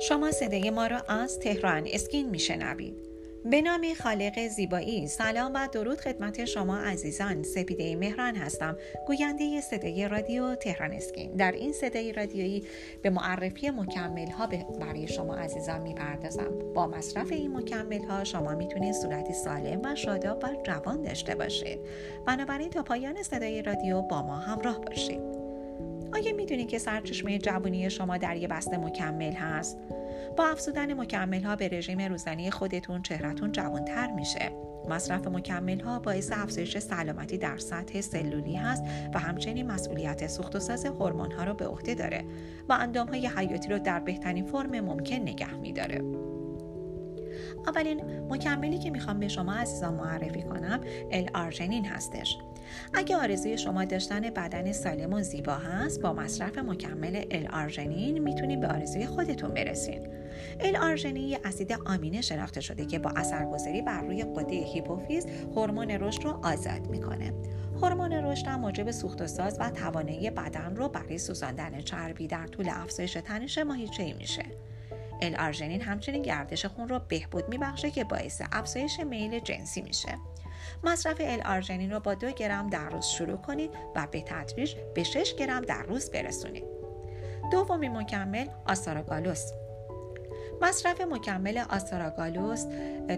شما صدای ما را از تهران اسکین میشنوید. به نام خالق زیبایی سلام و درود خدمت شما عزیزان. سپیده مهران هستم گوینده صدای رادیو تهران اسکین. در این صدای رادیویی به معرفی مکمل ها برای شما عزیزان می‌پردازم. با مصرف این مکمل ها شما می‌تونید صورتی سالم و شاداب و جوان داشته باشید. بنابراین تا پایان صدای رادیو با ما همراه باشید. آیا می‌دونید که سرچشمه جوانی شما در یه بسته مکمل هست؟ با افزودن مکمل ها به رژیم روزانه خودتون چهرهتون جوانتر میشه. مصرف مکمل ها باعث افزایش سلامتی در سطح سلولی هست و همچنین مسئولیت سوخت و ساز هورمون ها رو به عهده داره و اندام های حیاتی رو در بهترین فرم ممکن نگه میداره. اولین مکملی که می‌خوام به شما عزیزان معرفی کنم ال آرژنین هستش. اگه آرزوی شما داشتن بدن سالم و زیبا هست با مصرف مکمل ال آرژنین می‌تونید به آرزوی خودتون برسین. ال آرژنین یه اسید آمینه شناخته شده که با اثرگذاری بر روی غده هیپوفیز هورمون رشد رو آزاد می‌کنه. هورمون رشد هم موجب سوخت و ساز و توانایی بدن رو برای سوزاندن چربی در طول افزایش تنش ماهیچه میشه. ال آرژنین همچنین گردش خون رو بهبود میبخشه که باعث افزایش میل جنسی میشه. مصرف ال آرژنین رو با دو گرم در روز شروع کنید و به تدریج به 6 گرم در روز برسونید. دومی مکمل آستاراگالوس. مصرف مکمل آستاراگالوس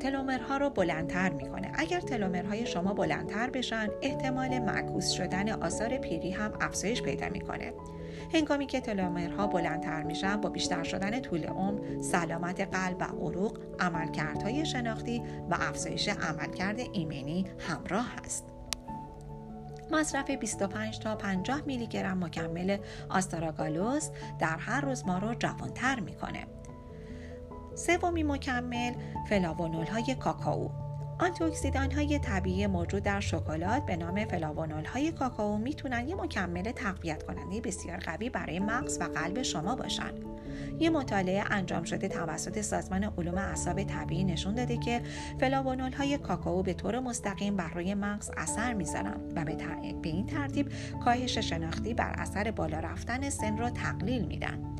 تلومرها رو بلندتر می‌کنه. اگر تلومرهای شما بلندتر بشن احتمال معکوس شدن آثار پیری هم افزایش پیدا می‌کنه. هنگامی که تلومرها بلندتر میشن با بیشتر شدن طول عمر سلامت قلب و عروق عملکردهای شناختی و افزایش عملکرد ایمنی همراه است مصرف 25 تا 50 میلی گرم مکمل آستاراگالوس در هر روز ما رو جوانتر می‌کنه. سومی مکمل فلاوونول های کاکائو آنتیاکسیدان های طبیعی موجود در شکلات به نام فلاوونول های کاکائو می‌تونن یه مکمل تقویت کننده بسیار قوی برای مغز و قلب شما باشن. یه مطالعه انجام شده توسط سازمان علوم اعصاب طبیعی نشون داده که فلاوونول های کاکائو به طور مستقیم بر روی مغز اثر می‌ذارن و به, به این ترتیب کاهش شناختی بر اثر بالا رفتن سن را تقلیل میدن.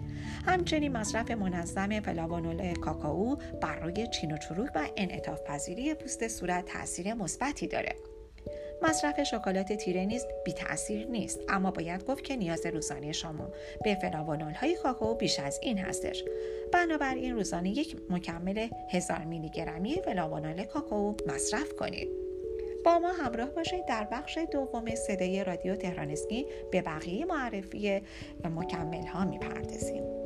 همچنین مصرف منظم فلاوانول کاکائو بر روی چین و چروک و انعطاف پذیری پوست صورت تاثیر مثبتی داره. مصرف شکلات تیره نیز بی تاثیر نیست اما باید گفت که نیاز روزانه شما به فلاوانول های کاکائو بیش از این هستش. بنابراین روزانه یک مکمل هزار میلی گرمی فلاوانول کاکائو مصرف کنید. با ما همراه باشید در بخش دوم صدای رادیو تهرانسکی به بقیه معرفی مکمل ها می‌پردازیم.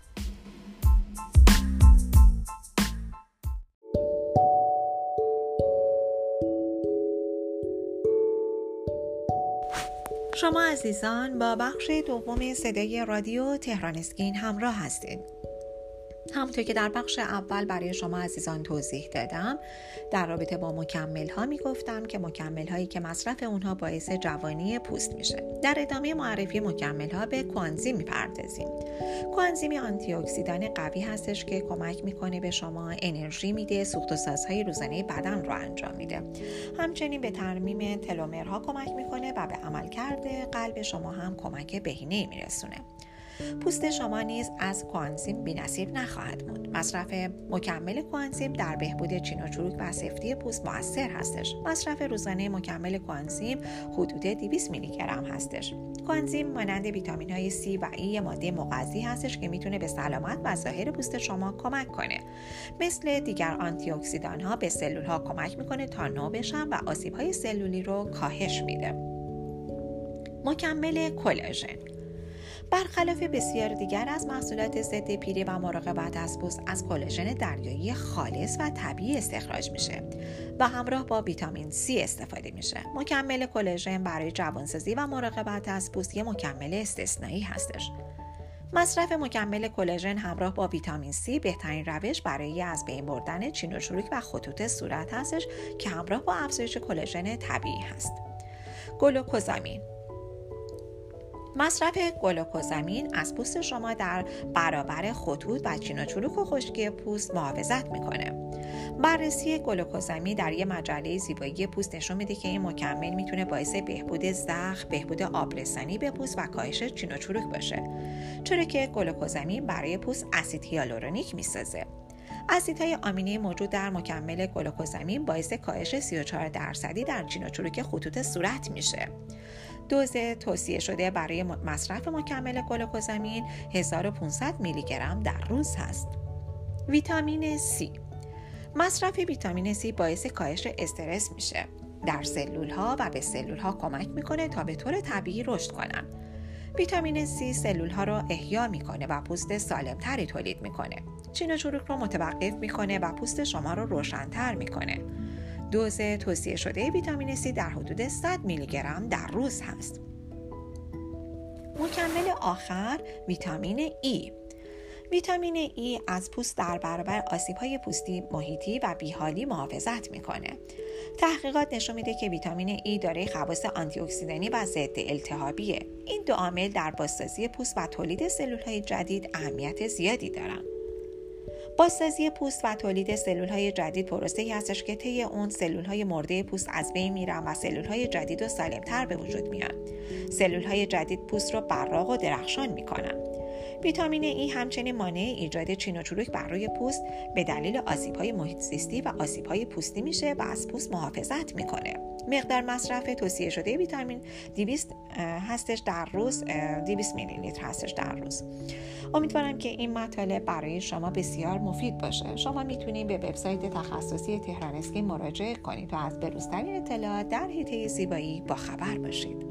شما عزیزان با بخش دوم صدای رادیو تهران اسکین همراه هستید. همونطور که در بخش اول برای شما عزیزان توضیح دادم در رابطه با مکمل ها می گفتم که مکمل هایی که مصرف اونها باعث جوانی پوست میشه. در ادامه معرفی مکمل ها به کوانزیم می‌پردازیم کوانزیمی آنتی اکسیدان قوی هستش که کمک می‌کنه به شما انرژی میده سوخت و سازهای روزانه بدن رو انجام میده. همچنین به ترمیم تلومرها کمک می‌کنه و به عملکرد قلب شما هم کمک بهینه میرسونه. پوست شما نیز از کوانزیم بینصیب نخواهد بود مصرف مکمل کوانزیم در بهبود چین و چروک و سفتی پوست موثر هستش. مصرف روزانه مکمل کوانزیم حدود 200 میلی گرم هستش. کوانزیم مانند ویتامین های C و E ماده مغذی هستش که می‌تونه به سلامت و ظاهر پوست شما کمک کنه. مثل دیگر آنتی اکسیدان ها به سلول ها کمک می‌کنه تا نو بشن و آسیب های سلولی رو کاهش میده. مکمل کلاژن برخلاف بسیار دیگر از محصولات ضد پیری و مراقبت از پوست از کلاژن دریایی خالص و طبیعی استخراج میشه و همراه با ویتامین C استفاده میشه مکمل کلاژن برای جوانسازی و مراقبت از پوست یه مکمل استثنایی هستش مصرف مکمل کلاژن همراه با ویتامین C بهترین روش برای از بین بردن چین و چروک و خطوط صورت هستش که همراه با افزایش کلاژن طبیعی هست. گلوکوزامین مصرف گلوکوزامین از پوست شما در برابر خطوط و چین و چروک و خشکی پوست محافظت می‌کنه. بررسی گلوکوزامین در یک مجله زیبایی پوست نشون میده که این مکمل می‌تونه باعث بهبود زخم، بهبود آبرسانی به پوست و کاهش چین و چروک باشه. چرا که گلوکوزامین برای پوست اسید هیالورونیک می‌سازه. اسیدهای آمینه موجود در مکمل گلوکوزامین باعث کاهش 34 درصدی در چین و چروک خطوط صورت میشه. دوز توصیه شده برای مصرف مکمل گلوکوزامین 1500 میلی گرم در روز هست. ویتامین C مصرف ویتامین C باعث کاهش استرس میشه. در سلول ها و به سلول ها کمک می‌کنه تا به طور طبیعی رشد کنن. ویتامین C سلول ها رو احیا می‌کنه و پوست سالم تری تولید می‌کنه. چین و چروک رو متوقف می‌کنه و پوست شما رو روشنتر می‌کنه. دوز توصیه شده ویتامین C در حدود 100 میلی گرم در روز هست. مکمل آخر ویتامین E ویتامین E از پوست در برابر های پوستی محیطی و بیحالی محافظت می‌کنه. تحقیقات نشون میده که ویتامین E داره خواص آنتی اکسیدنی و ضد التهابیه. این دو عامل در بازسازی پوست و تولید سلول های جدید اهمیت زیادی دارن. بازسازی پوست و تولید سلول های جدید پروسه هستش که طی اون سلول های مرده پوست از بین میرن و سلول های جدید و سالمتر به وجود میان. سلول های جدید پوست رو براق و درخشان می‌کنن. ویتامین ای همچنین مانع ایجاد چین و چروک بر روی پوست به دلیل آسیب های محیط زیستی و آسیب های پوستی میشه و از پوست محافظت می‌کنه. مقدار مصرف توصیه شده ویتامین 200 هستش در روز 200 میلی لیتر هستش در روز. امیدوارم که این مطالب برای شما بسیار مفید باشه. شما می‌تونید به وبسایت تخصصی تهران اسکین مراجعه کنید و از بروزترین اطلاعات در حیطه زیبایی با خبر باشید.